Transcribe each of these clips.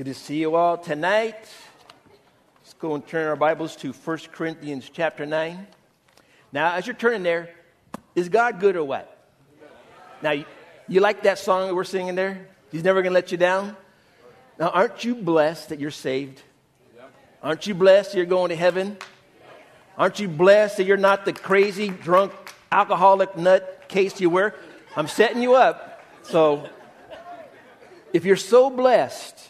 Good to see you all tonight. Let's go and turn our Bibles to 1 Corinthians chapter 9. Now, as you're turning there, is God good or what? Now, you, you like that song that we're singing there? He's never going to let you down? Now, aren't you blessed that you're saved? Aren't you blessed you're going to heaven? Aren't you blessed that you're not the crazy, drunk, alcoholic nut case you were? I'm setting you up. So, if you're so blessed,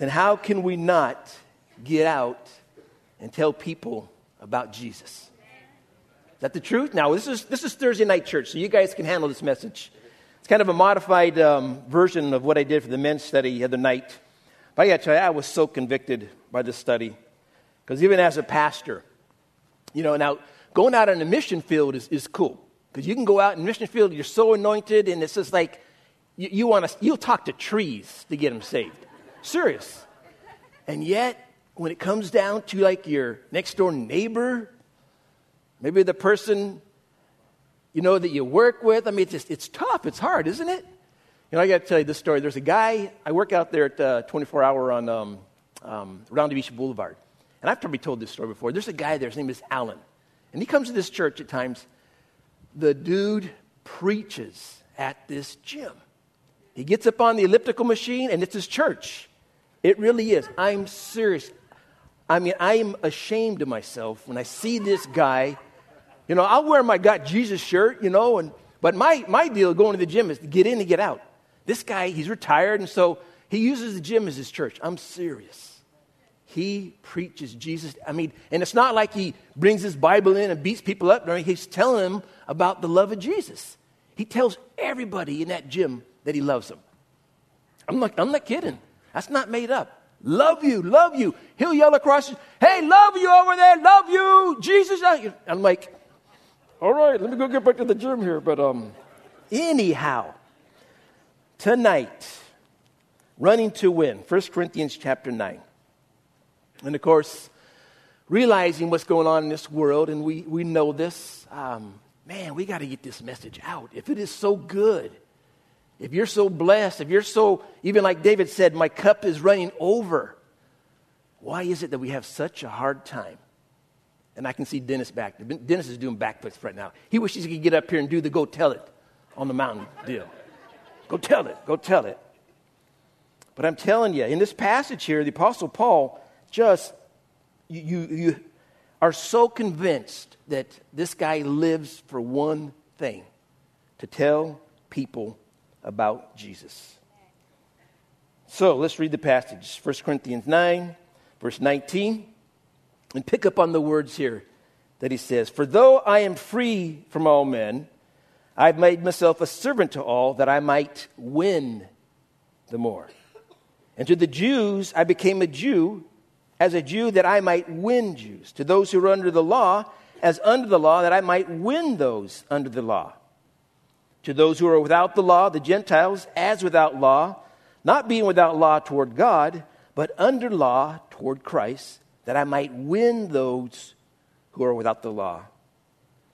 then how can we not get out and tell people about Jesus? Is that the truth? Now, this is, this is Thursday night church, so you guys can handle this message. It's kind of a modified um, version of what I did for the men's study the other night. But I got to tell you, I was so convicted by this study. Because even as a pastor, you know, now going out on the mission field is, is cool. Because you can go out in the mission field, you're so anointed, and it's just like you, you want to, you'll talk to trees to get them saved. Serious. And yet, when it comes down to like your next door neighbor, maybe the person you know that you work with, I mean, it's just it's tough. It's hard, isn't it? You know, I got to tell you this story. There's a guy I work out there at uh, 24 Hour on um, um, Beach Boulevard, and I've probably told this story before. There's a guy there. His name is Alan, and he comes to this church at times. The dude preaches at this gym. He gets up on the elliptical machine, and it's his church. It really is. I'm serious. I mean, I am ashamed of myself when I see this guy. You know, I'll wear my Got Jesus shirt, you know, and, but my, my deal going to the gym is to get in and get out. This guy, he's retired, and so he uses the gym as his church. I'm serious. He preaches Jesus. I mean, and it's not like he brings his Bible in and beats people up. He's telling them about the love of Jesus. He tells everybody in that gym that he loves them. I'm not, I'm not kidding. That's not made up. Love you, love you. He'll yell across, hey, love you over there, love you, Jesus. I'm like, all right, let me go get back to the gym here. But um, anyhow, tonight, running to win, 1 Corinthians chapter 9. And of course, realizing what's going on in this world, and we, we know this, um, man, we got to get this message out. If it is so good, if you're so blessed, if you're so, even like David said, my cup is running over, why is it that we have such a hard time? And I can see Dennis back. Dennis is doing backflips right now. He wishes he could get up here and do the go tell it on the mountain deal. Go tell it, go tell it. But I'm telling you, in this passage here, the Apostle Paul just, you, you, you are so convinced that this guy lives for one thing to tell people about Jesus. So let's read the passage 1 Corinthians 9, verse 19, and pick up on the words here that he says For though I am free from all men, I've made myself a servant to all that I might win the more. And to the Jews, I became a Jew as a Jew that I might win Jews. To those who are under the law, as under the law, that I might win those under the law to those who are without the law, the Gentiles, as without law, not being without law toward God, but under law toward Christ, that I might win those who are without the law.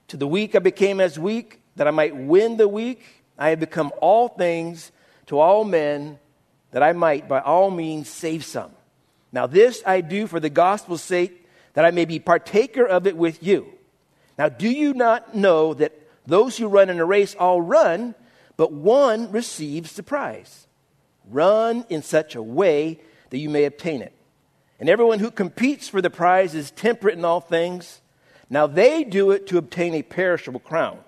To the weak I became as weak, that I might win the weak. I have become all things to all men, that I might by all means save some. Now, this I do for the gospel's sake, that I may be partaker of it with you. Now, do you not know that those who run in a race all run, but one receives the prize. Run in such a way that you may obtain it. And everyone who competes for the prize is temperate in all things. Now they do it to obtain a perishable crown,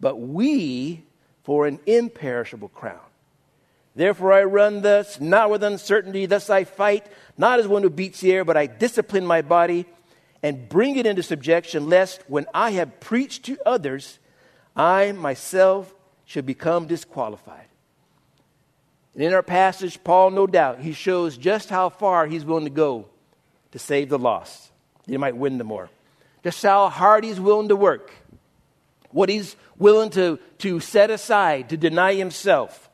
but we for an imperishable crown. Therefore I run thus, not with uncertainty, thus I fight, not as one who beats the air, but I discipline my body and bring it into subjection, lest when I have preached to others, I myself should become disqualified. And in our passage, Paul, no doubt, he shows just how far he's willing to go to save the lost. He might win the more. Just how hard he's willing to work. What he's willing to, to set aside, to deny himself.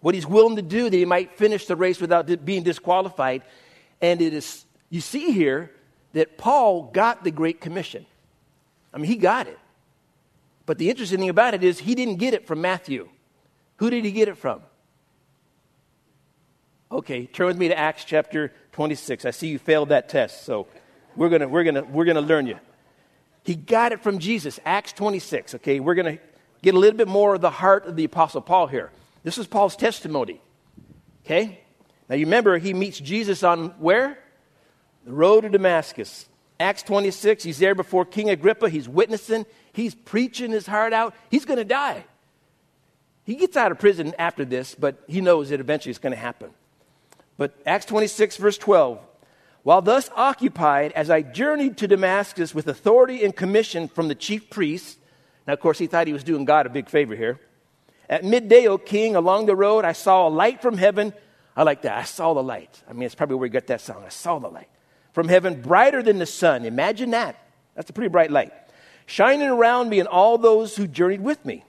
What he's willing to do that he might finish the race without being disqualified. And it is, you see here that Paul got the Great Commission. I mean, he got it. But the interesting thing about it is he didn't get it from Matthew. Who did he get it from? Okay, turn with me to Acts chapter 26. I see you failed that test, so we're going to we're going to we're going to learn you. He got it from Jesus, Acts 26. Okay, we're going to get a little bit more of the heart of the Apostle Paul here. This is Paul's testimony. Okay? Now you remember he meets Jesus on where? The road to Damascus. Acts 26, he's there before King Agrippa. He's witnessing. He's preaching his heart out. He's going to die. He gets out of prison after this, but he knows that eventually it's going to happen. But Acts 26, verse 12. While thus occupied, as I journeyed to Damascus with authority and commission from the chief priests, now, of course, he thought he was doing God a big favor here. At midday, O king, along the road, I saw a light from heaven. I like that. I saw the light. I mean, it's probably where you got that song. I saw the light from heaven, brighter than the sun. Imagine that. That's a pretty bright light. Shining around me and all those who journeyed with me.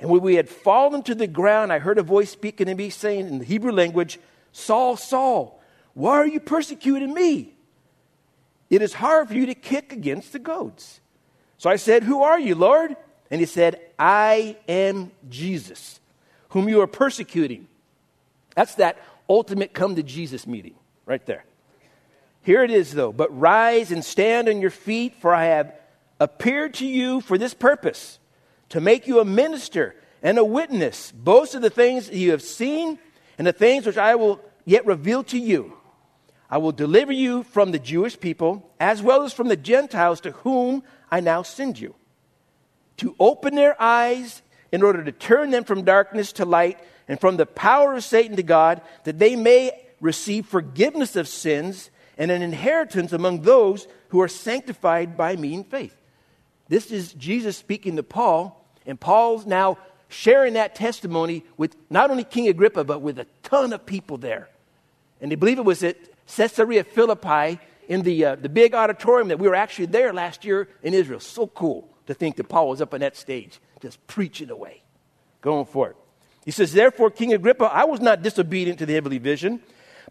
And when we had fallen to the ground, I heard a voice speaking to me, saying in the Hebrew language, Saul, Saul, why are you persecuting me? It is hard for you to kick against the goads. So I said, Who are you, Lord? And he said, I am Jesus, whom you are persecuting. That's that ultimate come to Jesus meeting right there. Here it is, though. But rise and stand on your feet, for I have appeared to you for this purpose to make you a minister and a witness, both of the things you have seen and the things which I will yet reveal to you. I will deliver you from the Jewish people, as well as from the Gentiles to whom I now send you to open their eyes in order to turn them from darkness to light and from the power of Satan to God, that they may receive forgiveness of sins and an inheritance among those who are sanctified by me in faith. This is Jesus speaking to Paul, and Paul's now sharing that testimony with not only King Agrippa, but with a ton of people there. And they believe it was at Caesarea Philippi in the, uh, the big auditorium that we were actually there last year in Israel. So cool to think that Paul was up on that stage just preaching away, going for it. He says, Therefore, King Agrippa, I was not disobedient to the heavenly vision,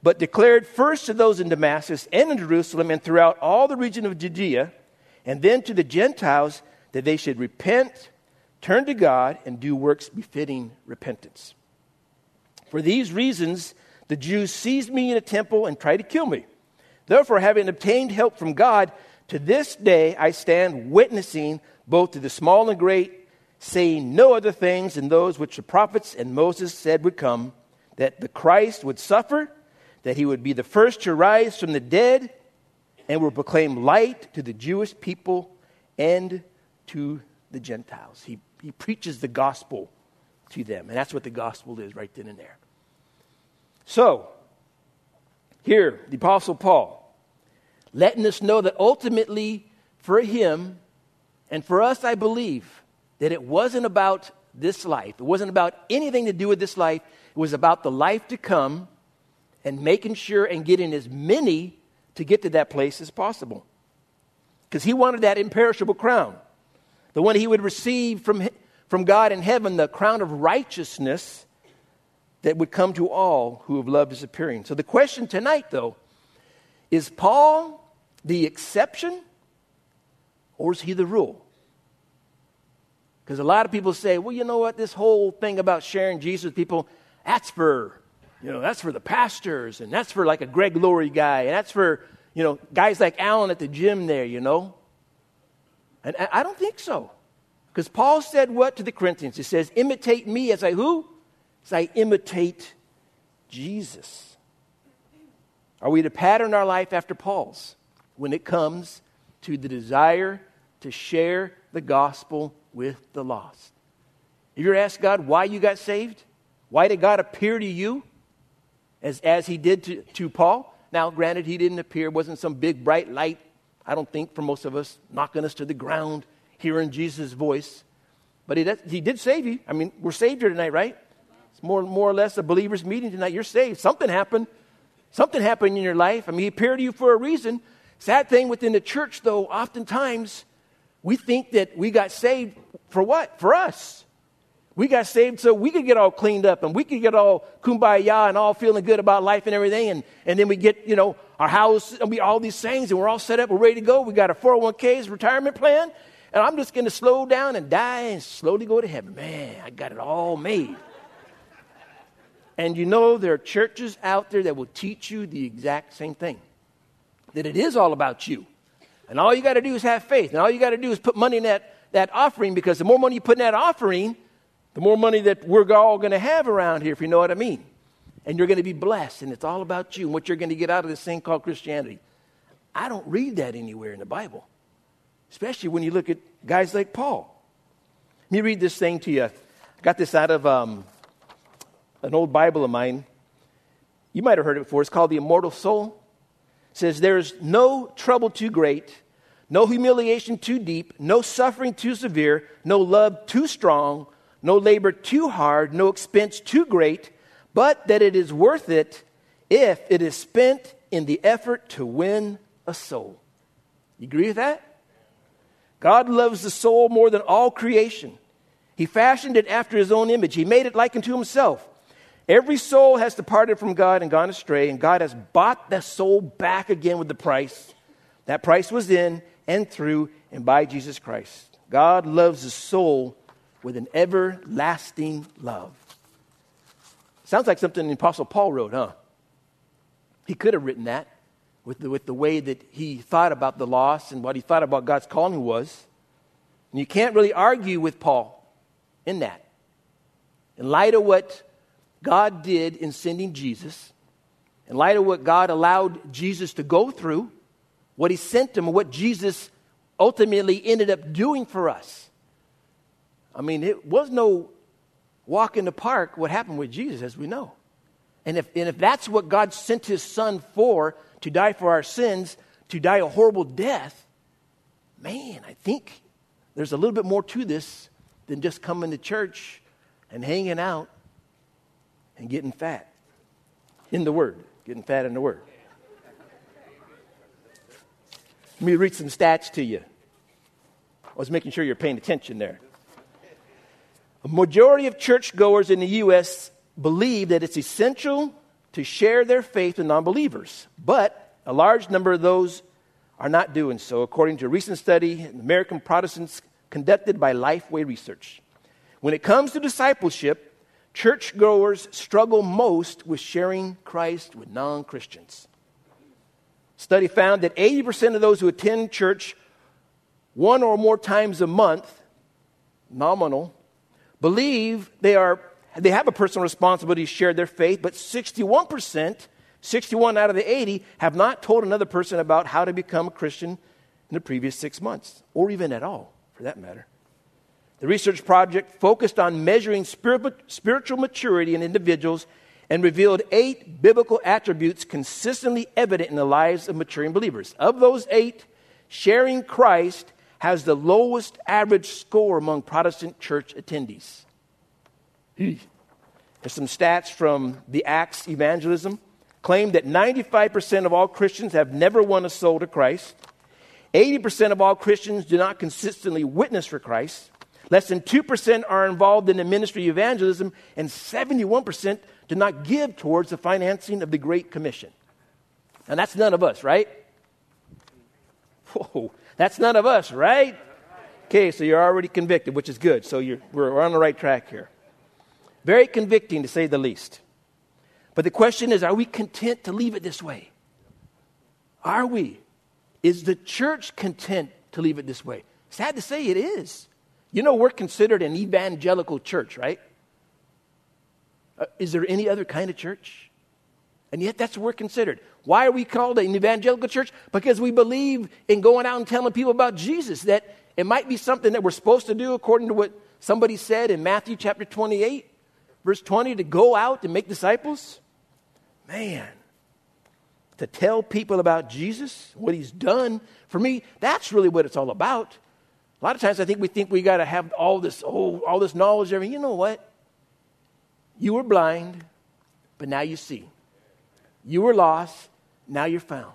but declared first to those in Damascus and in Jerusalem and throughout all the region of Judea, and then to the Gentiles that they should repent, turn to God, and do works befitting repentance. For these reasons, the Jews seized me in a temple and tried to kill me. Therefore, having obtained help from God, to this day I stand witnessing both to the small and great, saying no other things than those which the prophets and Moses said would come that the Christ would suffer, that he would be the first to rise from the dead, and will proclaim light to the Jewish people and to the Gentiles. He, he preaches the gospel to them, and that's what the gospel is right then and there. So, here, the Apostle Paul, letting us know that ultimately, for him, and for us, I believe that it wasn't about this life. It wasn't about anything to do with this life. It was about the life to come and making sure and getting as many to get to that place as possible. Because he wanted that imperishable crown, the one he would receive from, from God in heaven, the crown of righteousness that would come to all who have loved his appearing. So the question tonight, though, is Paul the exception or is he the rule? Because a lot of people say, well, you know what, this whole thing about sharing Jesus with people, that's for, you know, that's for the pastors, and that's for like a Greg Laurie guy, and that's for, you know, guys like Alan at the gym there, you know. And I don't think so. Because Paul said what to the Corinthians? He says, imitate me as I who? As I imitate Jesus. Are we to pattern our life after Paul's when it comes to the desire to share the gospel with the lost. If you're asked God why you got saved, why did God appear to you as, as he did to, to Paul? Now, granted, he didn't appear, wasn't some big bright light, I don't think, for most of us, knocking us to the ground, hearing Jesus' voice. But he, he did save you. I mean, we're saved here tonight, right? It's more, more or less a believer's meeting tonight. You're saved. Something happened. Something happened in your life. I mean, he appeared to you for a reason. Sad thing within the church, though, oftentimes we think that we got saved for what? For us. We got saved so we could get all cleaned up and we could get all kumbaya and all feeling good about life and everything. And, and then we get, you know, our house and we all these things and we're all set up, we're ready to go. We got a 401ks retirement plan. And I'm just going to slow down and die and slowly go to heaven. Man, I got it all made. And you know, there are churches out there that will teach you the exact same thing that it is all about you. And all you got to do is have faith. And all you got to do is put money in that, that offering because the more money you put in that offering, the more money that we're all going to have around here, if you know what I mean. And you're going to be blessed. And it's all about you and what you're going to get out of this thing called Christianity. I don't read that anywhere in the Bible, especially when you look at guys like Paul. Let me read this thing to you. I got this out of um, an old Bible of mine. You might have heard it before. It's called The Immortal Soul. It says, There's no trouble too great, no humiliation too deep, no suffering too severe, no love too strong, no labor too hard, no expense too great, but that it is worth it if it is spent in the effort to win a soul. You agree with that? God loves the soul more than all creation. He fashioned it after his own image. He made it like unto himself. Every soul has departed from God and gone astray, and God has bought the soul back again with the price. That price was in and through and by Jesus Christ. God loves the soul with an everlasting love. Sounds like something the Apostle Paul wrote, huh? He could have written that with the, with the way that he thought about the loss and what he thought about God's calling was. And you can't really argue with Paul in that. In light of what God did in sending Jesus, in light of what God allowed Jesus to go through, what he sent him, and what Jesus ultimately ended up doing for us. I mean, it was no walk in the park what happened with Jesus, as we know. And if, and if that's what God sent his son for, to die for our sins, to die a horrible death, man, I think there's a little bit more to this than just coming to church and hanging out and getting fat in the Word, getting fat in the Word. Let me read some stats to you. I was making sure you're paying attention there. A majority of churchgoers in the U.S. believe that it's essential to share their faith with non believers, but a large number of those are not doing so, according to a recent study in American Protestants conducted by Lifeway Research. When it comes to discipleship, churchgoers struggle most with sharing Christ with non Christians. Study found that 80% of those who attend church one or more times a month, nominal, believe they, are, they have a personal responsibility to share their faith, but 61%, 61 out of the 80, have not told another person about how to become a Christian in the previous six months, or even at all, for that matter. The research project focused on measuring spiritual maturity in individuals and revealed eight biblical attributes consistently evident in the lives of maturing believers. Of those eight, sharing Christ has the lowest average score among Protestant church attendees. There's some stats from the Acts evangelism claim that 95% of all Christians have never won a soul to Christ. 80% of all Christians do not consistently witness for Christ. Less than 2% are involved in the ministry of evangelism, and 71% do not give towards the financing of the Great Commission. And that's none of us, right? Whoa, that's none of us, right? Okay, so you're already convicted, which is good. So we're, we're on the right track here. Very convicting, to say the least. But the question is are we content to leave it this way? Are we? Is the church content to leave it this way? Sad to say, it is. You know, we're considered an evangelical church, right? Uh, is there any other kind of church? And yet, that's what we're considered. Why are we called an evangelical church? Because we believe in going out and telling people about Jesus, that it might be something that we're supposed to do according to what somebody said in Matthew chapter 28, verse 20, to go out and make disciples. Man, to tell people about Jesus, what he's done, for me, that's really what it's all about. A lot of times I think we think we got to have all this, oh, all this knowledge. Everything. You know what? You were blind, but now you see. You were lost, now you're found.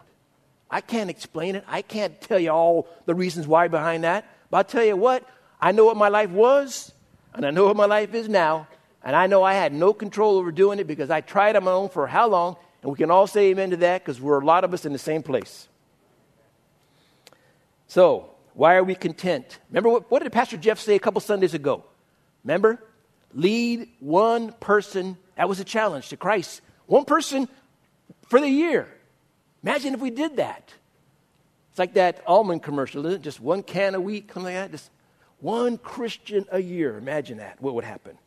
I can't explain it. I can't tell you all the reasons why behind that. But I'll tell you what, I know what my life was, and I know what my life is now. And I know I had no control over doing it because I tried on my own for how long? And we can all say amen to that because we're a lot of us in the same place. So, why are we content? Remember, what, what did Pastor Jeff say a couple Sundays ago? Remember? Lead one person That was a challenge to Christ. One person for the year. Imagine if we did that. It's like that almond commercial, isn't it? Just one can a week, something like that. Just one Christian a year. Imagine that. What would happen?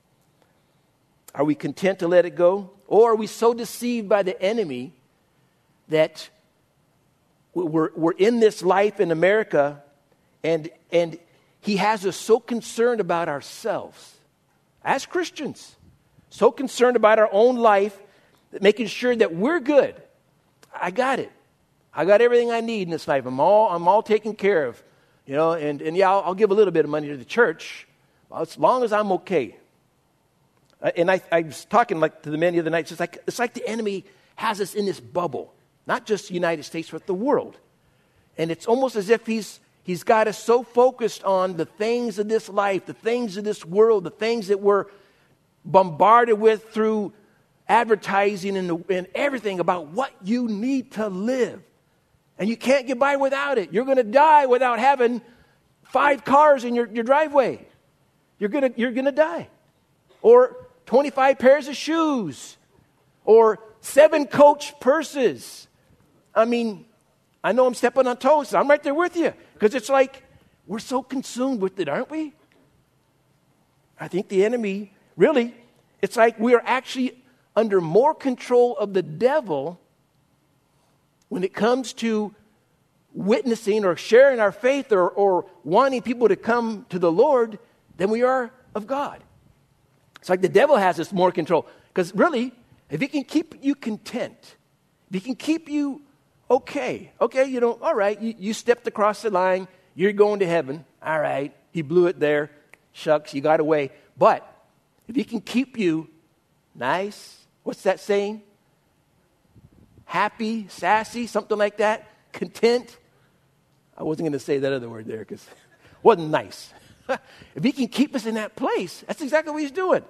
Are we content to let it go? Or are we so deceived by the enemy that we're, we're in this life in America and, and he has us so concerned about ourselves as Christians, so concerned about our own life, making sure that we're good. I got it. I got everything I need in this life. I'm all, I'm all taken care of. You know, and, and yeah, I'll, I'll give a little bit of money to the church as long as I'm okay. Uh, and I, I was talking like to the men the other night. It's like, it's like the enemy has us in this bubble, not just the United States, but the world. And it's almost as if he's, he's got us so focused on the things of this life, the things of this world, the things that we're bombarded with through advertising and, the, and everything about what you need to live. And you can't get by without it. You're going to die without having five cars in your, your driveway. You're going you're going to die. Or 25 pairs of shoes or seven coach purses. I mean, I know I'm stepping on toes. I'm right there with you because it's like we're so consumed with it, aren't we? I think the enemy, really, it's like we are actually under more control of the devil when it comes to witnessing or sharing our faith or, or wanting people to come to the Lord than we are of God. It's like the devil has us more control. Because really, if he can keep you content, if he can keep you okay, okay, you know, all right, you, you stepped across the line, you're going to heaven, all right, he blew it there, shucks, you got away. But if he can keep you nice, what's that saying? Happy, sassy, something like that, content. I wasn't going to say that other word there because it wasn't nice. if he can keep us in that place, that's exactly what he's doing.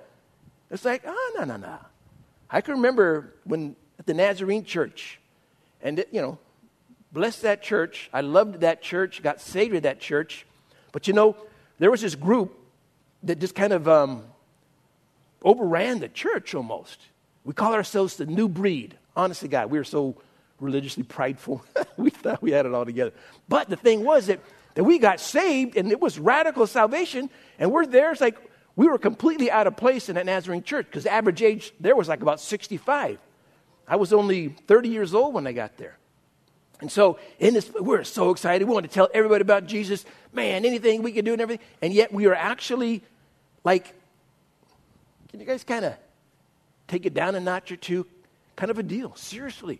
It's like, oh, no, no, no. I can remember when at the Nazarene church, and, it, you know, bless that church. I loved that church, got saved at that church. But, you know, there was this group that just kind of um, overran the church almost. We call ourselves the new breed. Honestly, God, we were so religiously prideful. we thought we had it all together. But the thing was that that we got saved and it was radical salvation. And we're there. It's like we were completely out of place in that Nazarene church because the average age there was like about 65. I was only 30 years old when I got there. And so in this, we're so excited. We want to tell everybody about Jesus. Man, anything we can do and everything. And yet we are actually like, can you guys kind of take it down a notch or two? Kind of a deal. Seriously.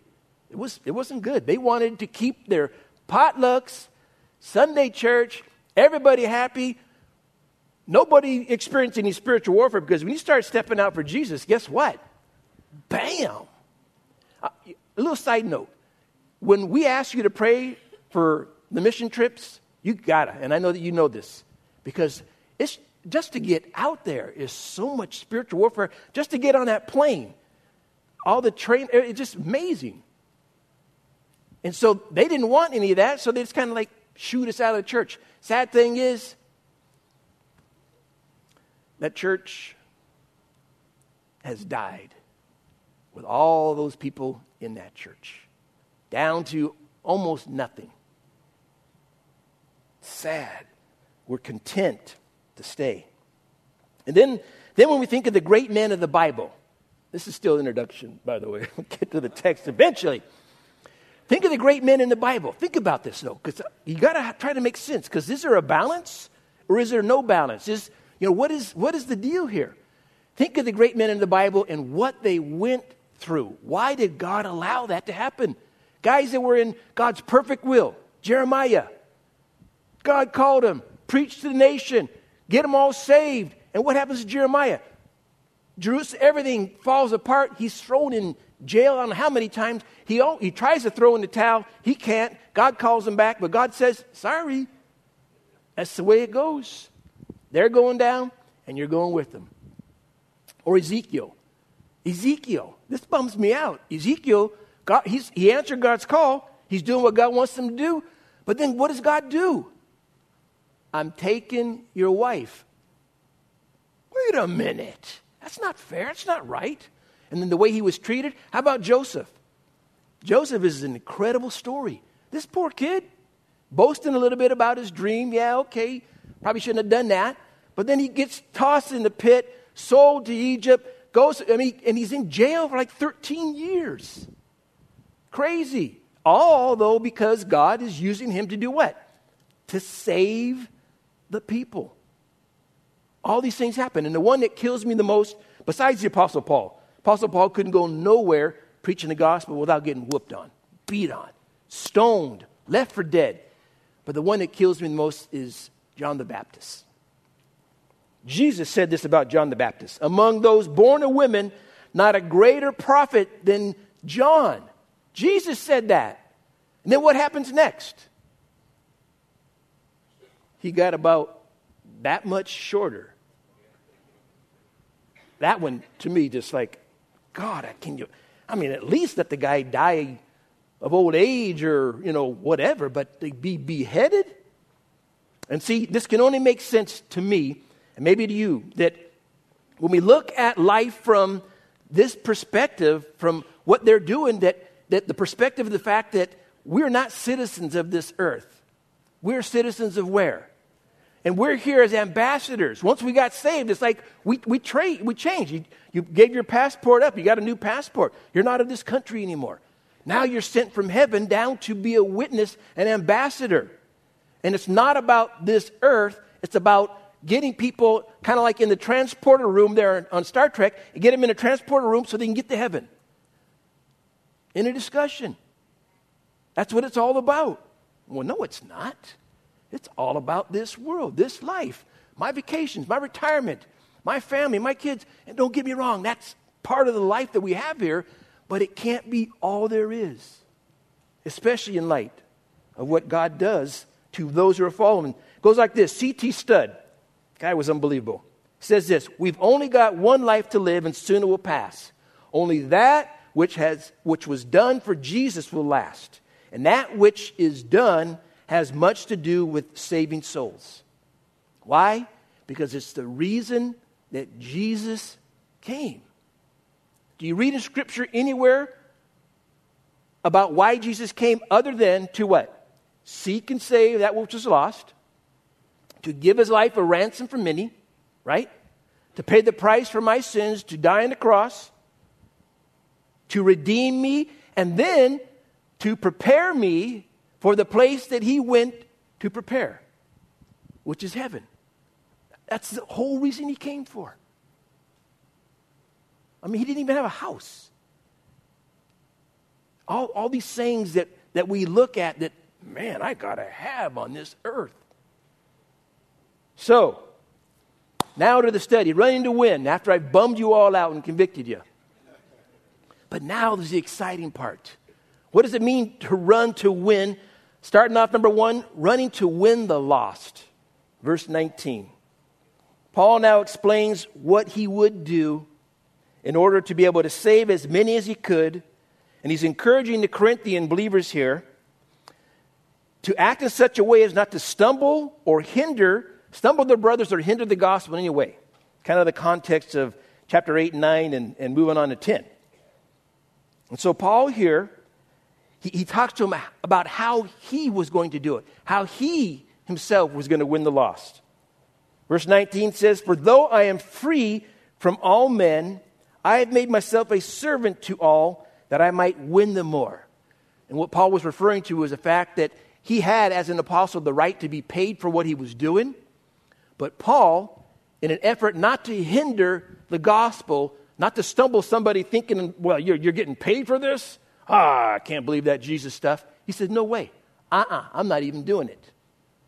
It, was, it wasn't good. They wanted to keep their potlucks Sunday church, everybody happy, nobody experienced any spiritual warfare because when you start stepping out for Jesus, guess what? Bam! Uh, a little side note when we ask you to pray for the mission trips, you gotta, and I know that you know this, because it's just to get out there is so much spiritual warfare. Just to get on that plane, all the train, it's just amazing. And so they didn't want any of that, so they just kind of like shoot us out of the church. Sad thing is, that church has died with all those people in that church, down to almost nothing. Sad. We're content to stay. And then, then when we think of the great men of the Bible, this is still introduction, by the way. We'll get to the text eventually. Think of the great men in the Bible. Think about this, though, because you got to try to make sense. Because is there a balance or is there no balance? Is, you know, what is, what is the deal here? Think of the great men in the Bible and what they went through. Why did God allow that to happen? Guys that were in God's perfect will. Jeremiah. God called him, preached to the nation, get them all saved. And what happens to Jeremiah? Jerusalem, everything falls apart. He's thrown in jail on how many times. He, he tries to throw in the towel. He can't. God calls him back, but God says, Sorry. That's the way it goes. They're going down, and you're going with them. Or Ezekiel. Ezekiel. This bums me out. Ezekiel, God, he answered God's call. He's doing what God wants him to do. But then what does God do? I'm taking your wife. Wait a minute. That's not fair. It's not right. and then the way he was treated. How about Joseph? Joseph is an incredible story. This poor kid, boasting a little bit about his dream. Yeah, okay, probably shouldn't have done that. But then he gets tossed in the pit, sold to Egypt, goes, I mean, and he's in jail for like 13 years. Crazy. All, though, because God is using him to do what? To save the people. All these things happen. And the one that kills me the most, besides the Apostle Paul, Apostle Paul couldn't go nowhere preaching the gospel without getting whooped on, beat on, stoned, left for dead. But the one that kills me the most is John the Baptist. Jesus said this about John the Baptist Among those born of women, not a greater prophet than John. Jesus said that. And then what happens next? He got about that much shorter. That one, to me, just like, God, can you? I mean, at least let the guy die of old age or, you know, whatever, but to be beheaded? And see, this can only make sense to me, and maybe to you, that when we look at life from this perspective, from what they're doing, that that the perspective of the fact that we're not citizens of this earth. We're citizens of where? And we're here as ambassadors. Once we got saved, it's like we, we, trade, we change. You, you gave your passport up, you got a new passport. You're not of this country anymore. Now you're sent from heaven down to be a witness, an ambassador. And it's not about this earth, it's about getting people kind of like in the transporter room there on Star Trek, and get them in a transporter room so they can get to heaven in a discussion. That's what it's all about. Well, no, it's not. It's all about this world, this life, my vacations, my retirement, my family, my kids. And don't get me wrong, that's part of the life that we have here, but it can't be all there is, especially in light of what God does to those who are following. It goes like this C.T. Studd, guy was unbelievable, says this We've only got one life to live, and soon it will pass. Only that which, has, which was done for Jesus will last. And that which is done has much to do with saving souls. Why? Because it's the reason that Jesus came. Do you read in Scripture anywhere about why Jesus came other than to what? Seek and save that which was lost, to give his life a ransom for many, right? To pay the price for my sins, to die on the cross, to redeem me, and then to prepare me for the place that he went to prepare, which is heaven. That's the whole reason he came for. I mean, he didn't even have a house. All, all these things that, that we look at that, man, I got to have on this earth. So, now to the study, running to win after I've bummed you all out and convicted you. But now there's the exciting part. What does it mean to run to win? Starting off, number one, running to win the lost. Verse 19. Paul now explains what he would do in order to be able to save as many as he could. And he's encouraging the Corinthian believers here to act in such a way as not to stumble or hinder, stumble their brothers or hinder the gospel in any way. Kind of the context of chapter 8 and 9 and, and moving on to 10. And so, Paul here, he, he talks to him about how he was going to do it, how he himself was going to win the lost. Verse 19 says, For though I am free from all men, I have made myself a servant to all that I might win them more. And what Paul was referring to was the fact that he had, as an apostle, the right to be paid for what he was doing. But Paul, in an effort not to hinder the gospel, not to stumble somebody thinking, well, you're, you're getting paid for this? Ah, I can't believe that Jesus stuff. He said, no way. Uh uh-uh, uh, i am not even doing it.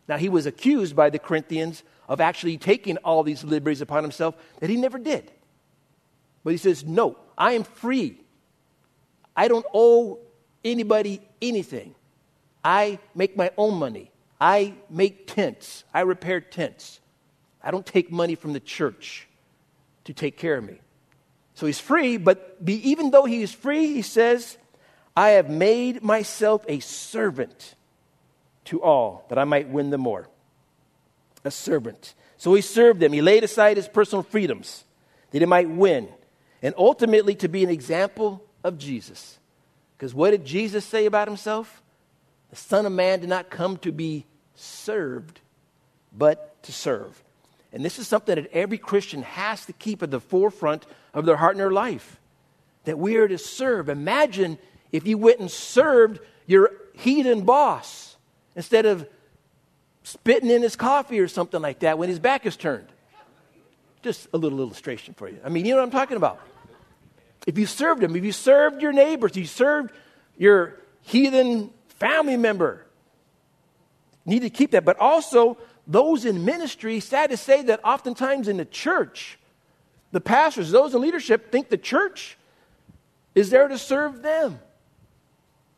Now, he was accused by the Corinthians of actually taking all these liberties upon himself that he never did. But he says, no, I am free. I don't owe anybody anything. I make my own money. I make tents. I repair tents. I don't take money from the church to take care of me. So he's free, but be, even though he is free, he says, I have made myself a servant to all that I might win them more. A servant. So he served them. He laid aside his personal freedoms that he might win. and ultimately to be an example of Jesus. Because what did Jesus say about himself? The Son of Man did not come to be served, but to serve. And this is something that every Christian has to keep at the forefront of their heart and their life that we are to serve. Imagine if you went and served your heathen boss instead of spitting in his coffee or something like that when his back is turned. Just a little illustration for you. I mean, you know what I'm talking about. If you served him, if you served your neighbors, if you served your heathen family member, need to keep that. But also, those in ministry, sad to say that oftentimes in the church, the pastors, those in leadership, think the church is there to serve them.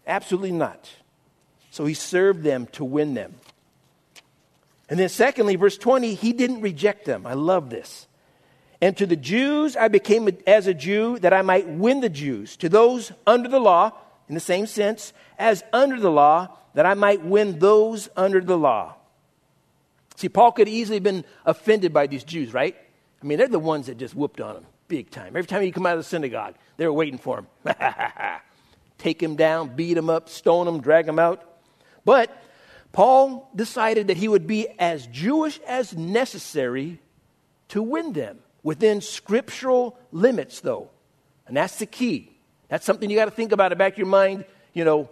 Absolutely not. So he served them to win them. And then, secondly, verse 20, he didn't reject them. I love this. And to the Jews, I became as a Jew that I might win the Jews. To those under the law, in the same sense, as under the law, that I might win those under the law. See, Paul could easily have been offended by these Jews, right? I mean, they're the ones that just whooped on him big time. Every time he come out of the synagogue, they were waiting for him. Take him down, beat him up, stone him, drag him out. But Paul decided that he would be as Jewish as necessary to win them within scriptural limits, though. And that's the key. That's something you got to think about in the back of your mind. You know,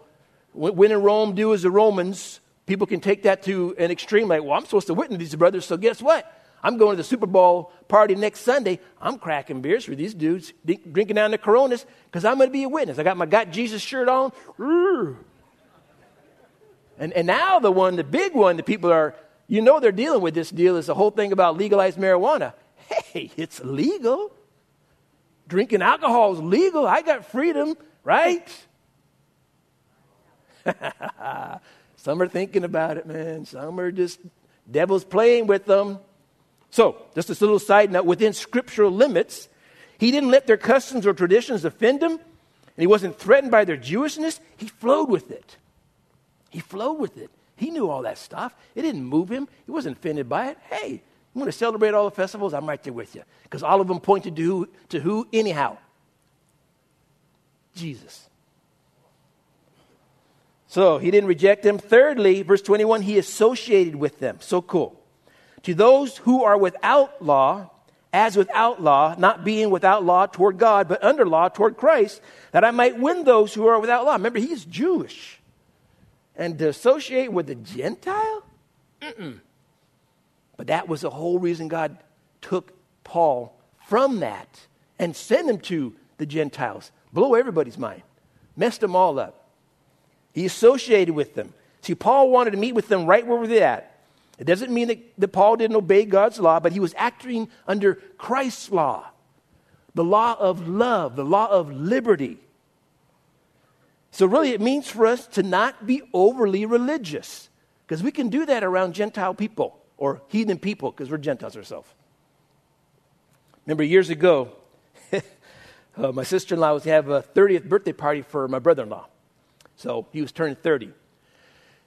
when in Rome, do as the Romans people can take that to an extreme, like, well, I'm supposed to witness these brothers, so guess what? I'm going to the Super Bowl party next Sunday. I'm cracking beers for these dudes, drinking down the Coronas, because I'm going to be a witness. I got my Got Jesus shirt on. And, and now the one, the big one, the people are, you know, they're dealing with this deal is the whole thing about legalized marijuana. Hey, it's legal. Drinking alcohol is legal. I got freedom, right? Some are thinking about it, man. Some are just devils playing with them. So, just this little side note within scriptural limits, he didn't let their customs or traditions offend him, and he wasn't threatened by their Jewishness. He flowed with it. He flowed with it. He knew all that stuff. It didn't move him, he wasn't offended by it. Hey, you want to celebrate all the festivals? I'm right there with you. Because all of them pointed to who, to who anyhow? Jesus. So he didn't reject them. Thirdly, verse 21, he associated with them. So cool. To those who are without law, as without law, not being without law toward God, but under law toward Christ, that I might win those who are without law. Remember, he's Jewish. And to associate with the Gentile? Mm-mm. But that was the whole reason God took Paul from that and sent him to the Gentiles. Blow everybody's mind, messed them all up. He associated with them. See, Paul wanted to meet with them right where they're at. It doesn't mean that, that Paul didn't obey God's law, but he was acting under Christ's law the law of love, the law of liberty. So, really, it means for us to not be overly religious because we can do that around Gentile people or heathen people because we're Gentiles ourselves. Remember, years ago, uh, my sister in law was to have a 30th birthday party for my brother in law. So he was turning 30.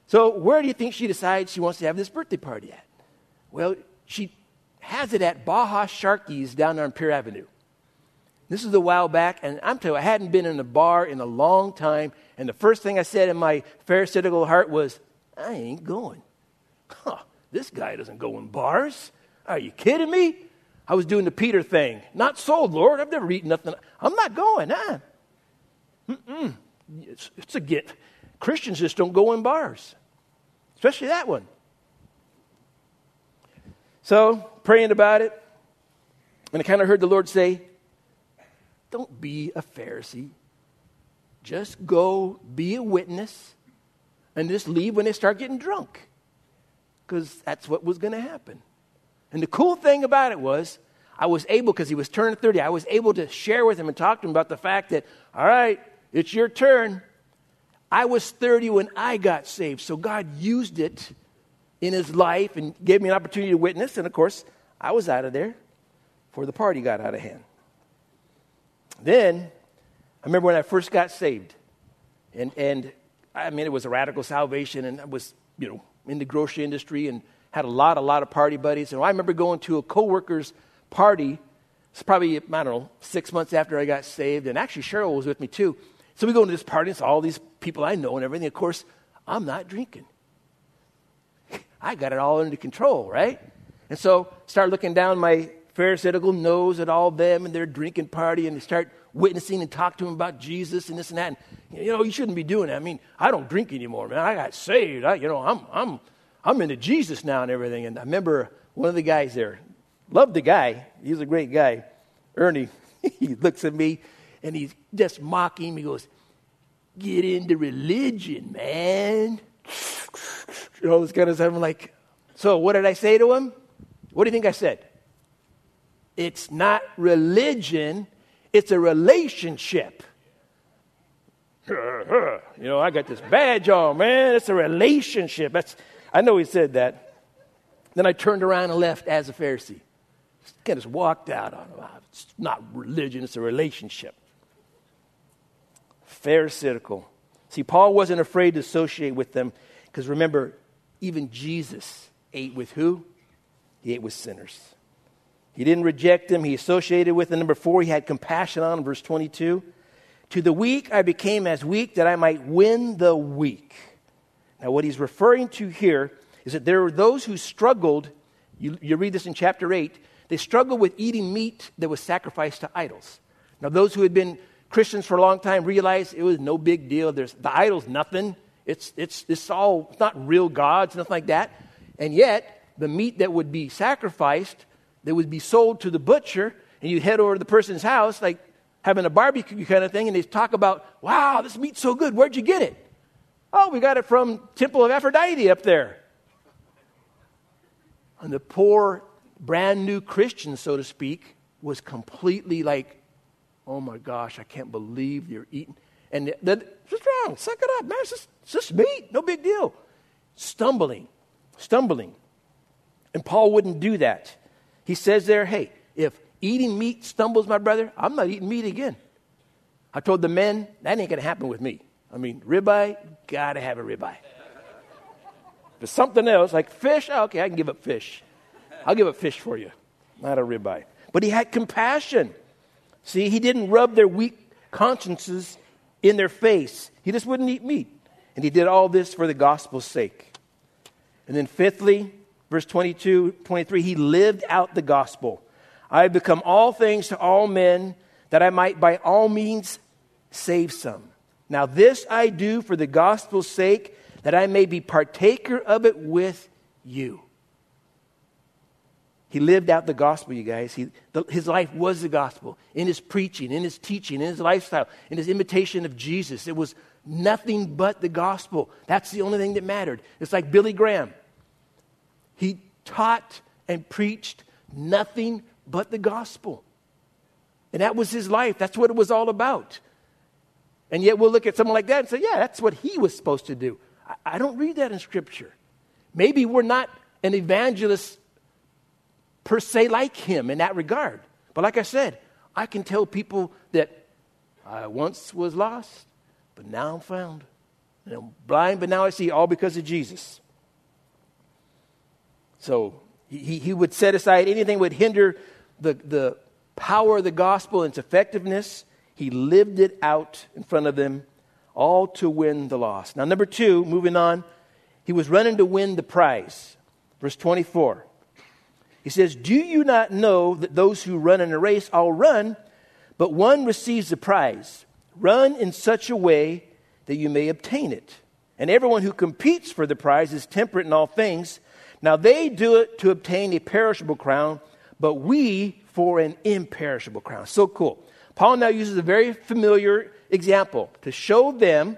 So where do you think she decides she wants to have this birthday party at? Well, she has it at Baja Sharkeez down on Pier Avenue. This is a while back, and I'm telling you, I hadn't been in a bar in a long time, and the first thing I said in my pharisaical heart was, I ain't going. Huh, this guy doesn't go in bars. Are you kidding me? I was doing the Peter thing. Not sold, Lord. I've never eaten nothing. I'm not going. Huh? It's, it's a get. Christians just don't go in bars, especially that one. So, praying about it, and I kind of heard the Lord say, Don't be a Pharisee. Just go be a witness and just leave when they start getting drunk. Because that's what was going to happen. And the cool thing about it was, I was able, because he was turning 30, I was able to share with him and talk to him about the fact that, all right, it's your turn. I was 30 when I got saved, so God used it in his life and gave me an opportunity to witness. And of course, I was out of there before the party got out of hand. Then, I remember when I first got saved, and, and I mean, it was a radical salvation, and I was, you know, in the grocery industry and had a lot, a lot of party buddies. And I remember going to a coworker's party It's probably, I don't know, six months after I got saved. And actually, Cheryl was with me too. So we go into this party, it's all these people I know and everything. Of course, I'm not drinking. I got it all under control, right? And so start looking down my Pharisaical nose at all them and their drinking party, and start witnessing and talk to them about Jesus and this and that. And, you know, you shouldn't be doing that. I mean, I don't drink anymore, man. I got saved. I, you know, I'm, I'm, I'm into Jesus now and everything. And I remember one of the guys there, loved the guy. He's a great guy. Ernie, he looks at me and he's just mocking me. He goes, Get into religion, man. You know, this kind of stuff. I'm like, So what did I say to him? What do you think I said? It's not religion, it's a relationship. you know, I got this badge on, man. It's a relationship. That's, I know he said that. Then I turned around and left as a Pharisee. Just kind of walked out on him. It's not religion, it's a relationship. Pharisaical. See, Paul wasn't afraid to associate with them because remember, even Jesus ate with who? He ate with sinners. He didn't reject them. He associated with them. Number four, he had compassion on them. Verse 22. To the weak I became as weak that I might win the weak. Now, what he's referring to here is that there were those who struggled. You, you read this in chapter 8. They struggled with eating meat that was sacrificed to idols. Now, those who had been Christians for a long time realized it was no big deal. There's, the idol's nothing. It's, it's, it's all, it's not real gods, nothing like that. And yet, the meat that would be sacrificed, that would be sold to the butcher, and you head over to the person's house, like having a barbecue kind of thing, and they talk about, wow, this meat's so good. Where'd you get it? Oh, we got it from Temple of Aphrodite up there. And the poor, brand new Christian, so to speak, was completely like, oh my gosh, I can't believe you're eating. And what's wrong? Suck it up, man. It's just, it's just meat. No big deal. Stumbling, stumbling. And Paul wouldn't do that. He says there, hey, if eating meat stumbles my brother, I'm not eating meat again. I told the men, that ain't going to happen with me. I mean, ribeye, got to have a ribeye. If something else, like fish, oh, okay, I can give up fish. I'll give up fish for you, not a ribeye. But he had compassion. See, he didn't rub their weak consciences in their face. He just wouldn't eat meat. And he did all this for the gospel's sake. And then, fifthly, verse 22, 23, he lived out the gospel. I have become all things to all men that I might by all means save some. Now, this I do for the gospel's sake, that I may be partaker of it with you. He lived out the gospel, you guys. He, the, his life was the gospel in his preaching, in his teaching, in his lifestyle, in his imitation of Jesus. It was nothing but the gospel. That's the only thing that mattered. It's like Billy Graham. He taught and preached nothing but the gospel. And that was his life. That's what it was all about. And yet we'll look at someone like that and say, yeah, that's what he was supposed to do. I, I don't read that in Scripture. Maybe we're not an evangelist per se like him in that regard. But like I said, I can tell people that I once was lost, but now I'm found. And I'm blind, but now I see, all because of Jesus. So he, he would set aside anything that would hinder the, the power of the gospel and its effectiveness. He lived it out in front of them, all to win the lost. Now, number two, moving on, he was running to win the prize. Verse 24. He says, Do you not know that those who run in a race all run, but one receives the prize? Run in such a way that you may obtain it. And everyone who competes for the prize is temperate in all things. Now they do it to obtain a perishable crown, but we for an imperishable crown. So cool. Paul now uses a very familiar example to show them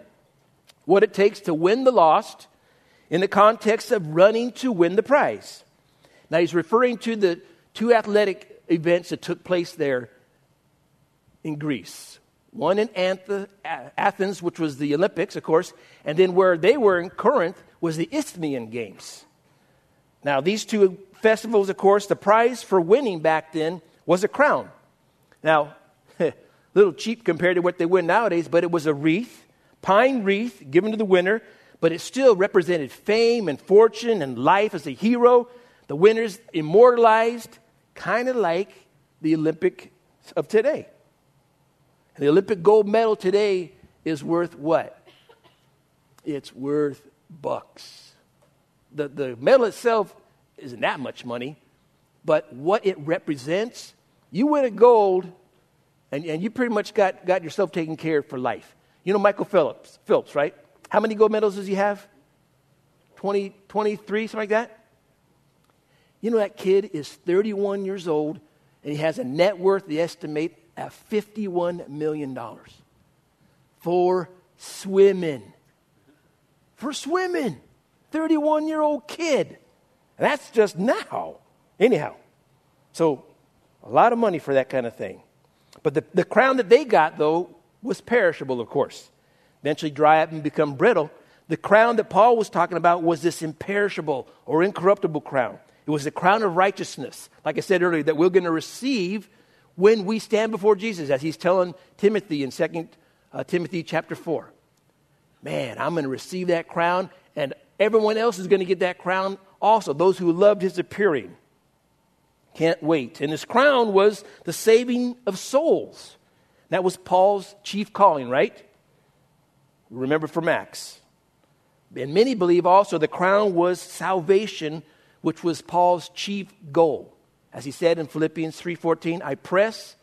what it takes to win the lost in the context of running to win the prize. Now, he's referring to the two athletic events that took place there in Greece. One in Athens, which was the Olympics, of course, and then where they were in Corinth was the Isthmian Games. Now, these two festivals, of course, the prize for winning back then was a crown. Now, little cheap compared to what they win nowadays, but it was a wreath, pine wreath given to the winner, but it still represented fame and fortune and life as a hero. The winner's immortalized, kind of like the Olympic of today. And the Olympic gold medal today is worth what? It's worth bucks. The, the medal itself isn't that much money, but what it represents, you win a gold, and, and you pretty much got, got yourself taken care of for life. You know Michael Phillips, Phillips, right? How many gold medals does he have? 20, 23, something like that? You know, that kid is 31 years old and he has a net worth, they estimate, at $51 million for swimming. For swimming. 31 year old kid. That's just now. Anyhow, so a lot of money for that kind of thing. But the, the crown that they got, though, was perishable, of course. Eventually dry up and become brittle. The crown that Paul was talking about was this imperishable or incorruptible crown. It was the crown of righteousness, like I said earlier, that we're going to receive when we stand before Jesus, as he's telling Timothy in 2 uh, Timothy chapter 4. Man, I'm going to receive that crown, and everyone else is going to get that crown also, those who loved his appearing. Can't wait. And his crown was the saving of souls. That was Paul's chief calling, right? Remember from Acts. And many believe also the crown was salvation which was Paul's chief goal. As he said in Philippians 3:14, I press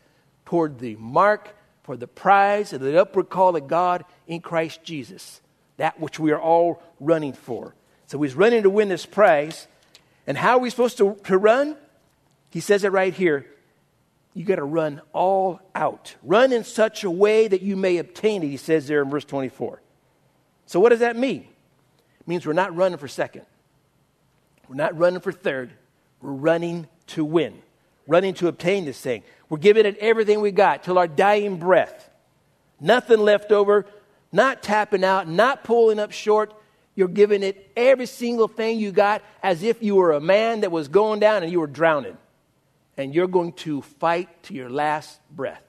toward the mark for the prize of the upward call of God in Christ Jesus, that which we are all running for. So he's running to win this prize. And how are we supposed to, to run? He says it right here. You got to run all out. Run in such a way that you may obtain it, he says there in verse 24. So, what does that mean? It means we're not running for second. We're not running for third. We're running to win, running to obtain this thing. We're giving it everything we got till our dying breath. Nothing left over, not tapping out, not pulling up short. You're giving it every single thing you got as if you were a man that was going down and you were drowning. And you're going to fight to your last breath.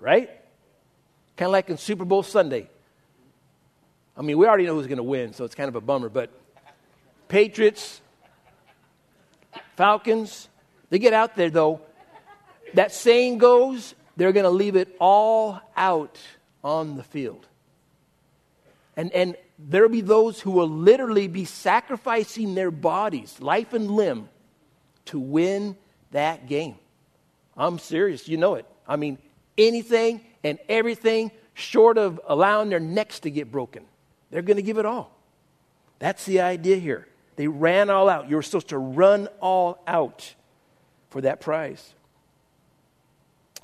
Right? Kind of like in Super Bowl Sunday. I mean, we already know who's going to win, so it's kind of a bummer, but Patriots, Falcons, they get out there though. That saying goes, they're going to leave it all out on the field. And, and there'll be those who will literally be sacrificing their bodies, life and limb, to win that game. I'm serious, you know it. I mean, anything and everything short of allowing their necks to get broken. They're going to give it all. That's the idea here. They ran all out. You were supposed to run all out for that prize.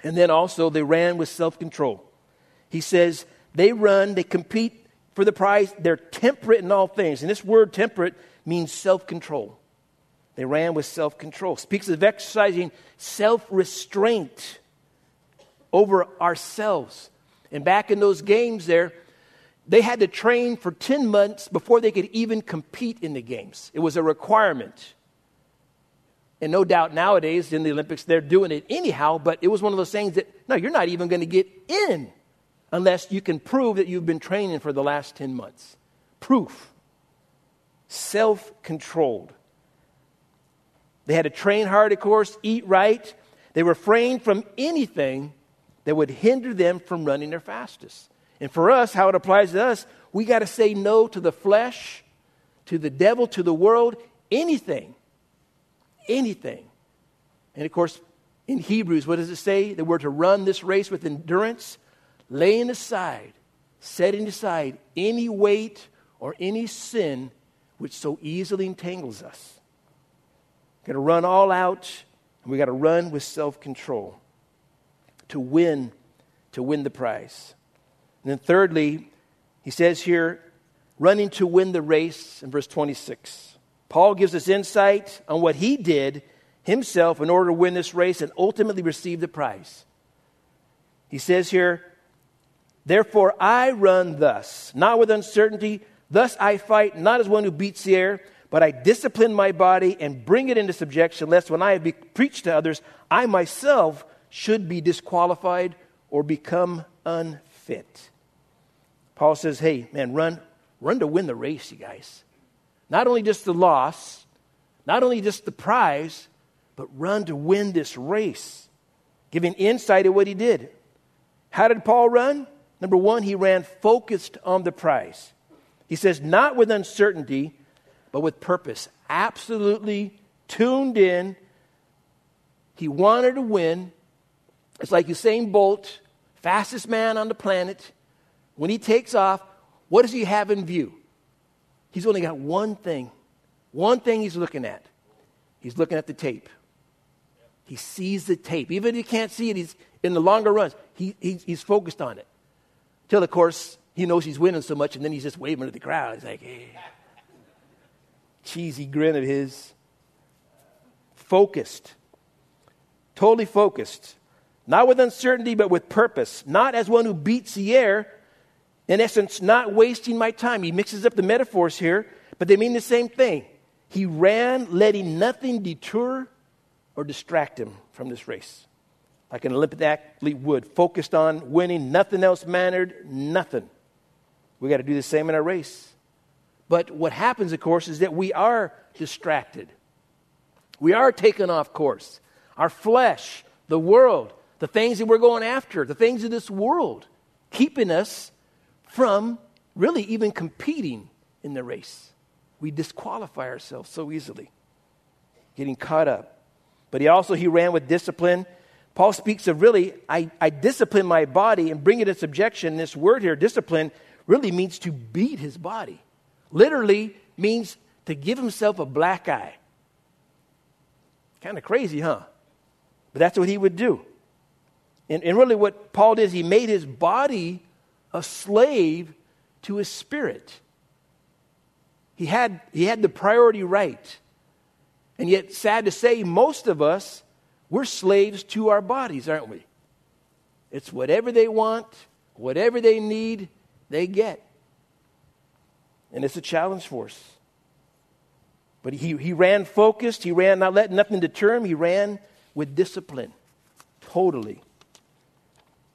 And then also, they ran with self control. He says, they run, they compete for the prize, they're temperate in all things. And this word temperate means self control. They ran with self control. Speaks of exercising self restraint over ourselves. And back in those games there, they had to train for 10 months before they could even compete in the games. It was a requirement. And no doubt nowadays in the Olympics, they're doing it anyhow, but it was one of those things that, no, you're not even going to get in unless you can prove that you've been training for the last 10 months. Proof. Self controlled. They had to train hard, of course, eat right. They refrained from anything that would hinder them from running their fastest. And for us, how it applies to us, we got to say no to the flesh, to the devil, to the world, anything. Anything. And of course, in Hebrews, what does it say? That we're to run this race with endurance, laying aside, setting aside any weight or any sin which so easily entangles us. Got to run all out, and we got to run with self control to win, to win the prize. And then, thirdly, he says here, running to win the race in verse 26. Paul gives us insight on what he did himself in order to win this race and ultimately receive the prize. He says here, Therefore I run thus, not with uncertainty. Thus I fight, not as one who beats the air, but I discipline my body and bring it into subjection, lest when I have preached to others, I myself should be disqualified or become unfit. Paul says, hey, man, run, run to win the race, you guys. Not only just the loss, not only just the prize, but run to win this race. giving insight of what he did. How did Paul run? Number one, he ran focused on the prize. He says, not with uncertainty, but with purpose. Absolutely tuned in. He wanted to win. It's like Usain Bolt, fastest man on the planet. When he takes off, what does he have in view? He's only got one thing. One thing he's looking at. He's looking at the tape. He sees the tape. Even if he can't see it, he's in the longer runs, he, he's, he's focused on it. Till, of course, he knows he's winning so much, and then he's just waving to the crowd. He's like, hey. Cheesy grin of his. Focused. Totally focused. Not with uncertainty, but with purpose. Not as one who beats the air. In essence, not wasting my time. He mixes up the metaphors here, but they mean the same thing. He ran, letting nothing deter or distract him from this race like an Olympic athlete would, focused on winning. Nothing else mattered, nothing. We got to do the same in our race. But what happens, of course, is that we are distracted. We are taken off course. Our flesh, the world, the things that we're going after, the things of this world, keeping us from really even competing in the race. We disqualify ourselves so easily, getting caught up. But he also he ran with discipline Paul speaks of really, I, I discipline my body and bring it in subjection. This word here, discipline, really means to beat his body. Literally means to give himself a black eye. Kind of crazy, huh? But that's what he would do. And, and really, what Paul did he made his body a slave to his spirit. He had, he had the priority right. And yet, sad to say, most of us we're slaves to our bodies, aren't we? It's whatever they want, whatever they need, they get. And it's a challenge for us. But he, he ran focused. He ran not letting nothing deter him. He ran with discipline. Totally.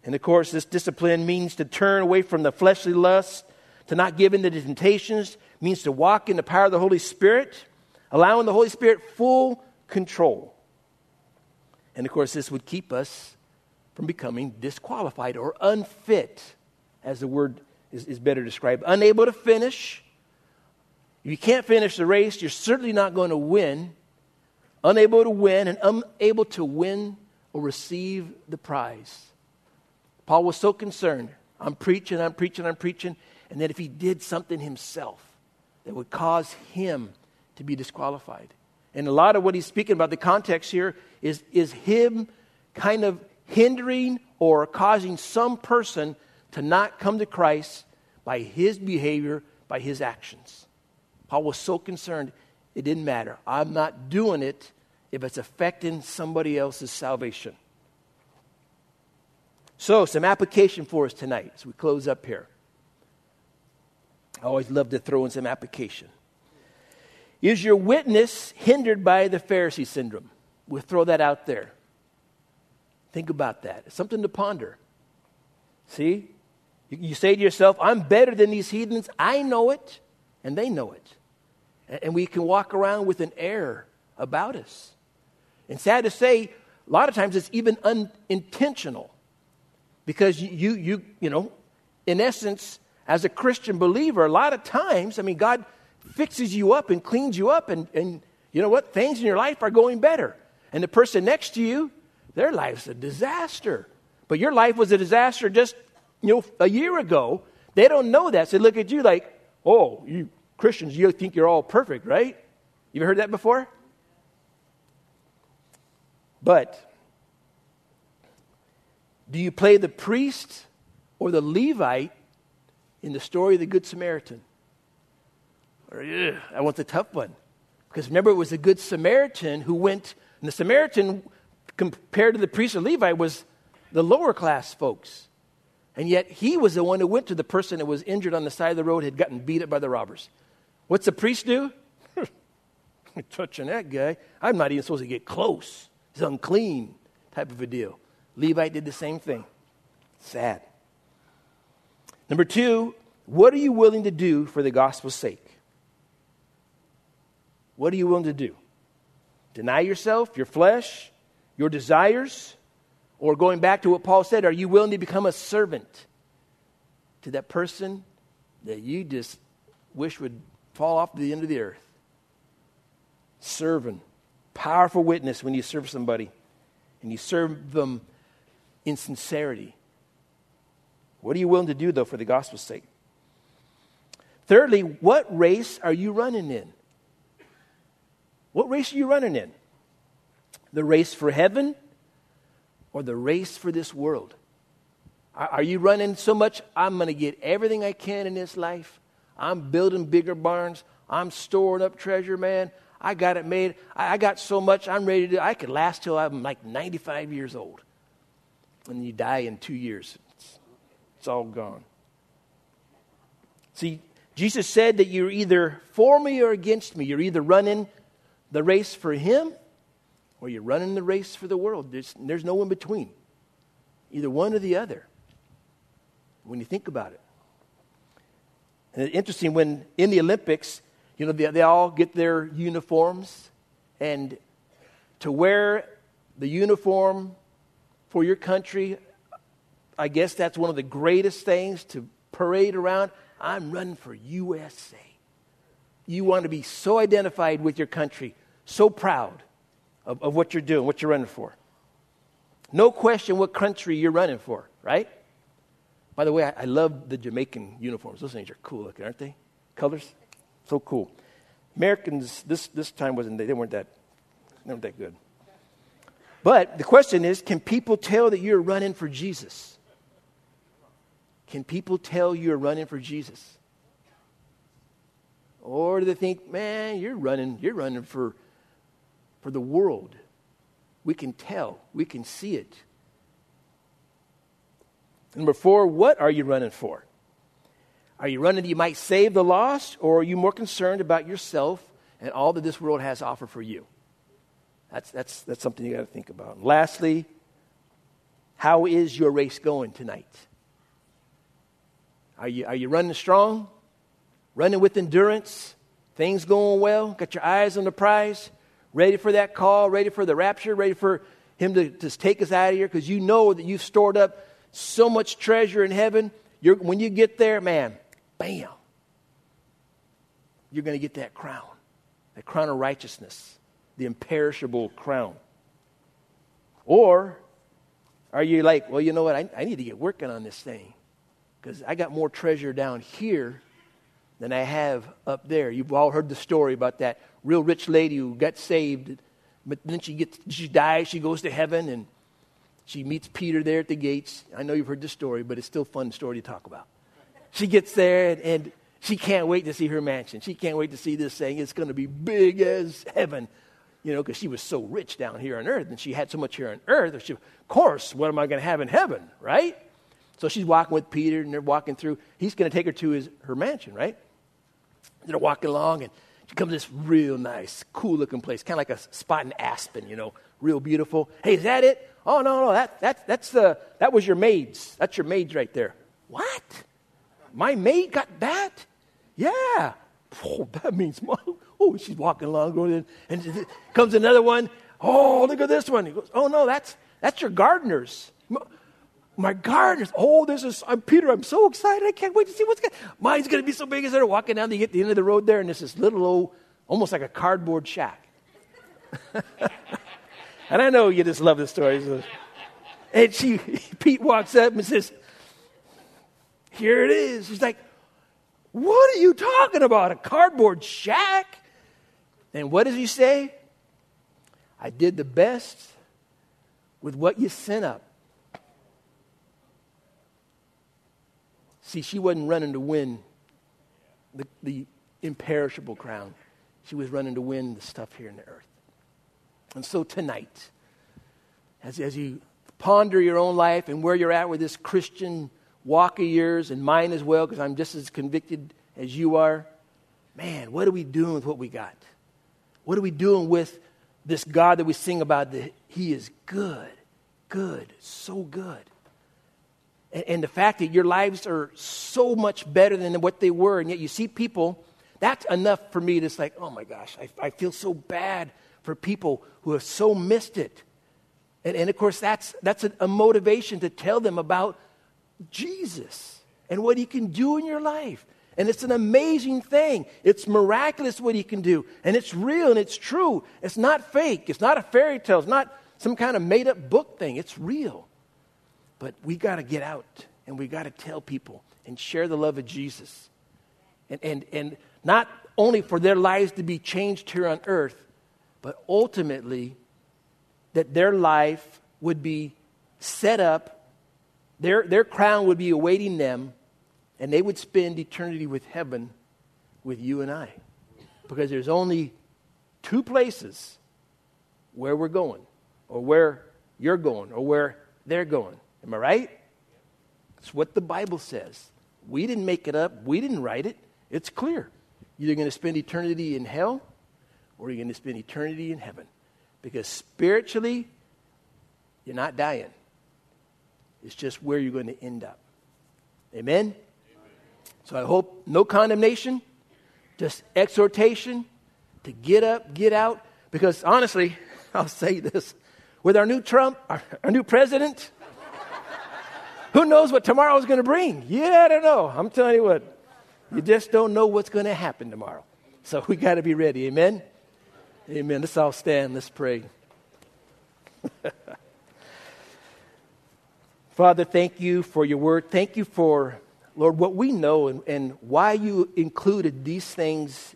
And of course, this discipline means to turn away from the fleshly lusts, to not give in to the temptations, means to walk in the power of the Holy Spirit, allowing the Holy Spirit full control. And of course, this would keep us from becoming disqualified or unfit, as the word is, is better described. Unable to finish. If you can't finish the race, you're certainly not going to win. Unable to win and unable to win or receive the prize. Paul was so concerned. I'm preaching, I'm preaching, I'm preaching. And that if he did something himself that would cause him to be disqualified. And a lot of what he's speaking about, the context here, is, is him kind of hindering or causing some person to not come to Christ by his behavior, by his actions. Paul was so concerned, it didn't matter. I'm not doing it if it's affecting somebody else's salvation. So, some application for us tonight as we close up here. I always love to throw in some application. Is your witness hindered by the Pharisee syndrome? We'll throw that out there. Think about that. It's something to ponder. See? You, say to yourself, I'm better than these heathens. I know it, and they know it. And we can walk around with an air about us. And sad to say, a lot of times it's even unintentional. Because you, you, you, know, in essence, as a Christian believer, a lot of times, I mean, God fixes you up and cleans you up, and, and you know what? Things in your life are going better. And the person next to you, their life's a disaster. But your life was a disaster just, you know, a year ago. They don't know that. So they look at you like, oh, you Christians, you think you're all perfect, right? You ever heard that before? But do you play the priest or the Levite in the story of the Good Samaritan? Or, I want the tough one. Because remember, it was the Good Samaritan who went, and the Samaritan, compared to the priest or Levite, was the lower class folks. And yet he was the one who went to the person that was injured on the side of the road, had gotten beat up by the robbers. What's the priest do? Touching that guy. I'm not even supposed to get close. He's unclean, type of a deal. Levite did the same thing. Sad. Number two, what are you willing to do for the gospel's sake? What are you willing to do? Deny yourself, your flesh, your desires? Or going back to what Paul said, are you willing to become a servant to that person that you just wish would fall off the end of the earth? Serving. Powerful witness when you serve somebody and you serve them in sincerity. What are you willing to do, though, for the gospel's sake? Thirdly, what race are you running in? What race are you running in? The race for heaven or the race for this world? Are you running so much, I'm going to get everything I can in this life? I'm building bigger barns. I'm storing up treasure, man. I got it made. I got so much, I'm ready to, I could last till I'm like 95 years old. And you die in two years. It's, it's all gone. See, Jesus said that you're either for me or against me. You're either running the race for Him or you're running the race for the world. There's, there's no in between. Either one or the other. When you think about it. And it's interesting when in the Olympics, you know, they, they all get their uniforms, and to wear the uniform for your country, I guess that's one of the greatest things to parade around. I'm running for USA. You want to be so identified with your country, so proud of, of what you're doing, what you're running for. No question what country you're running for, right? By the way, I, I love the Jamaican uniforms. Those things are cool looking, aren't they? Colors? So cool. Americans, this, this time wasn't, they weren't that, they weren't that good. But the question is can people tell that you're running for Jesus? Can people tell you're running for Jesus? Or do they think, man, you're running, you're running for, for the world? We can tell, we can see it. Number four, what are you running for? Are you running that you might save the lost, or are you more concerned about yourself and all that this world has to offer for you? That's, that's, that's something you got to think about. And lastly, how is your race going tonight? Are you, are you running strong? Running with endurance? Things going well? Got your eyes on the prize? Ready for that call? Ready for the rapture? Ready for Him to, to take us out of here? Because you know that you've stored up so much treasure in heaven. You're, when you get there, man, bam, you're going to get that crown, that crown of righteousness, the imperishable crown. Or are you like, well, you know what? I, I need to get working on this thing because I got more treasure down here than I have up there. You've all heard the story about that real rich lady who got saved, but then she gets she dies, she goes to heaven, and she meets Peter there at the gates. I know you've heard the story, but it's still a fun story to talk about. She gets there and, and she can't wait to see her mansion. She can't wait to see this thing. It's going to be big as heaven, you know, because she was so rich down here on earth and she had so much here on earth. She, of course, what am I going to have in heaven, right? So she's walking with Peter and they're walking through. He's going to take her to his, her mansion, right? They're walking along and she comes to this real nice, cool looking place, kind of like a spot in Aspen, you know, real beautiful. Hey, is that it? Oh, no, no, that, that, that's the, that was your maids. That's your maids right there. What? My maid got that? Yeah. Oh, that means, oh, she's walking along, going in, and comes another one. Oh, look at this one. He goes, oh, no, that's, that's your gardeners. My gardeners. Oh, this is, I'm Peter. I'm so excited. I can't wait to see what's going Mine's going to be so big as they're walking down. They get the end of the road there, and there's this little old, almost like a cardboard shack. and I know you just love the stories. And she, Pete walks up and says, here it is. He's like, What are you talking about? A cardboard shack? And what does he say? I did the best with what you sent up. See, she wasn't running to win the, the imperishable crown. She was running to win the stuff here in the earth. And so tonight, as, as you ponder your own life and where you're at with this Christian walk of yours and mine as well, because I'm just as convicted as you are. Man, what are we doing with what we got? What are we doing with this God that we sing about? That He is good, good, so good. And, and the fact that your lives are so much better than what they were, and yet you see people, that's enough for me to like, oh my gosh, I, I feel so bad for people who have so missed it. And, and of course, that's, that's a, a motivation to tell them about Jesus and what he can do in your life. And it's an amazing thing. It's miraculous what he can do. And it's real and it's true. It's not fake. It's not a fairy tale. It's not some kind of made up book thing. It's real. But we got to get out and we got to tell people and share the love of Jesus. And, and, and not only for their lives to be changed here on earth, but ultimately that their life would be set up, their, their crown would be awaiting them and they would spend eternity with heaven with you and I. Because there's only two places where we're going, or where you're going, or where they're going. Am I right? It's what the Bible says. We didn't make it up, we didn't write it. It's clear. You're going to spend eternity in hell, or you're going to spend eternity in heaven. Because spiritually, you're not dying. It's just where you're going to end up. Amen? So I hope no condemnation, just exhortation to get up, get out. Because honestly, I'll say this with our new Trump, our, our new president, who knows what tomorrow is going to bring? Yeah, I don't know. I'm telling you what, you just don't know what's going to happen tomorrow. So we got to be ready. Amen? Amen. Let's all stand. Let's pray. Father, thank you for your word. Thank you for Lord, what we know and, and why you included these things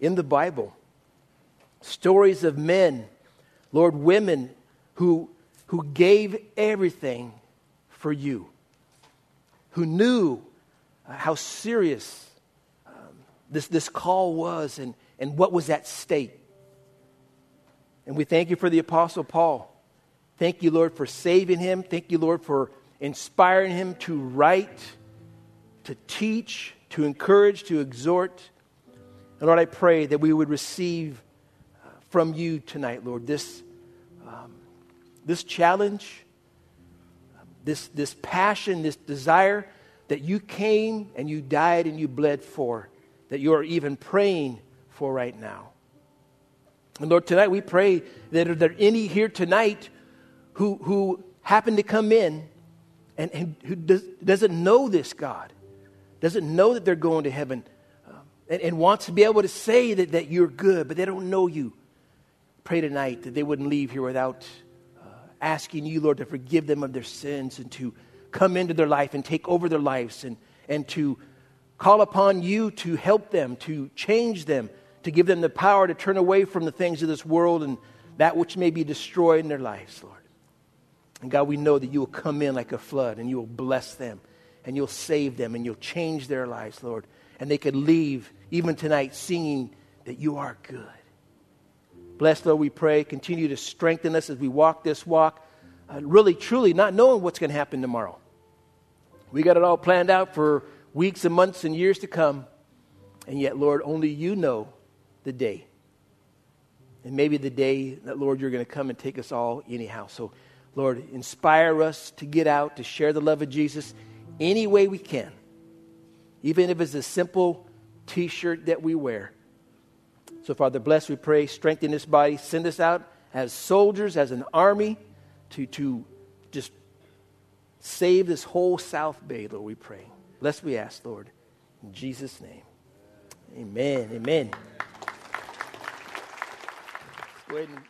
in the Bible. Stories of men, Lord, women who, who gave everything for you, who knew how serious um, this, this call was and, and what was at stake. And we thank you for the Apostle Paul. Thank you, Lord, for saving him. Thank you, Lord, for inspiring him to write to teach, to encourage, to exhort. And Lord, I pray that we would receive uh, from you tonight, Lord, this, um, this challenge, this, this passion, this desire that you came and you died and you bled for, that you are even praying for right now. And Lord, tonight we pray that are there are any here tonight who, who happen to come in and, and who does, doesn't know this God? Doesn't know that they're going to heaven um, and, and, wants to be able to say that, that you're good, but they don't know you. Pray tonight that they wouldn't leave here without uh, asking you, Lord, to forgive them of their sins and to come into their life and take over their lives and, and to call upon you to help them, to change them, to give them the power to turn away from the things of this world and that which may be destroyed in their lives, Lord. And God, we know that you will come in like a flood and you will bless them and you'll save them and you'll change their lives, Lord. And they could leave even tonight singing that you are good. Bless, Lord, we pray. Continue to strengthen us as we walk this walk, uh, really, truly not knowing what's going to happen tomorrow. We got it all planned out for weeks and months and years to come. And yet, Lord, only you know the day. And maybe the day that, Lord, you're going to come and take us all anyhow. So, Lord, inspire us to get out, to share the love of Jesus any way we can, even if it's a simple t shirt that we wear. So, Father, bless, we pray, strengthen this body, send us out as soldiers, as an army to, to just save this whole South Bay, Lord, we pray. Bless, we ask, Lord, in Jesus' name. Amen. Amen. Go ahead and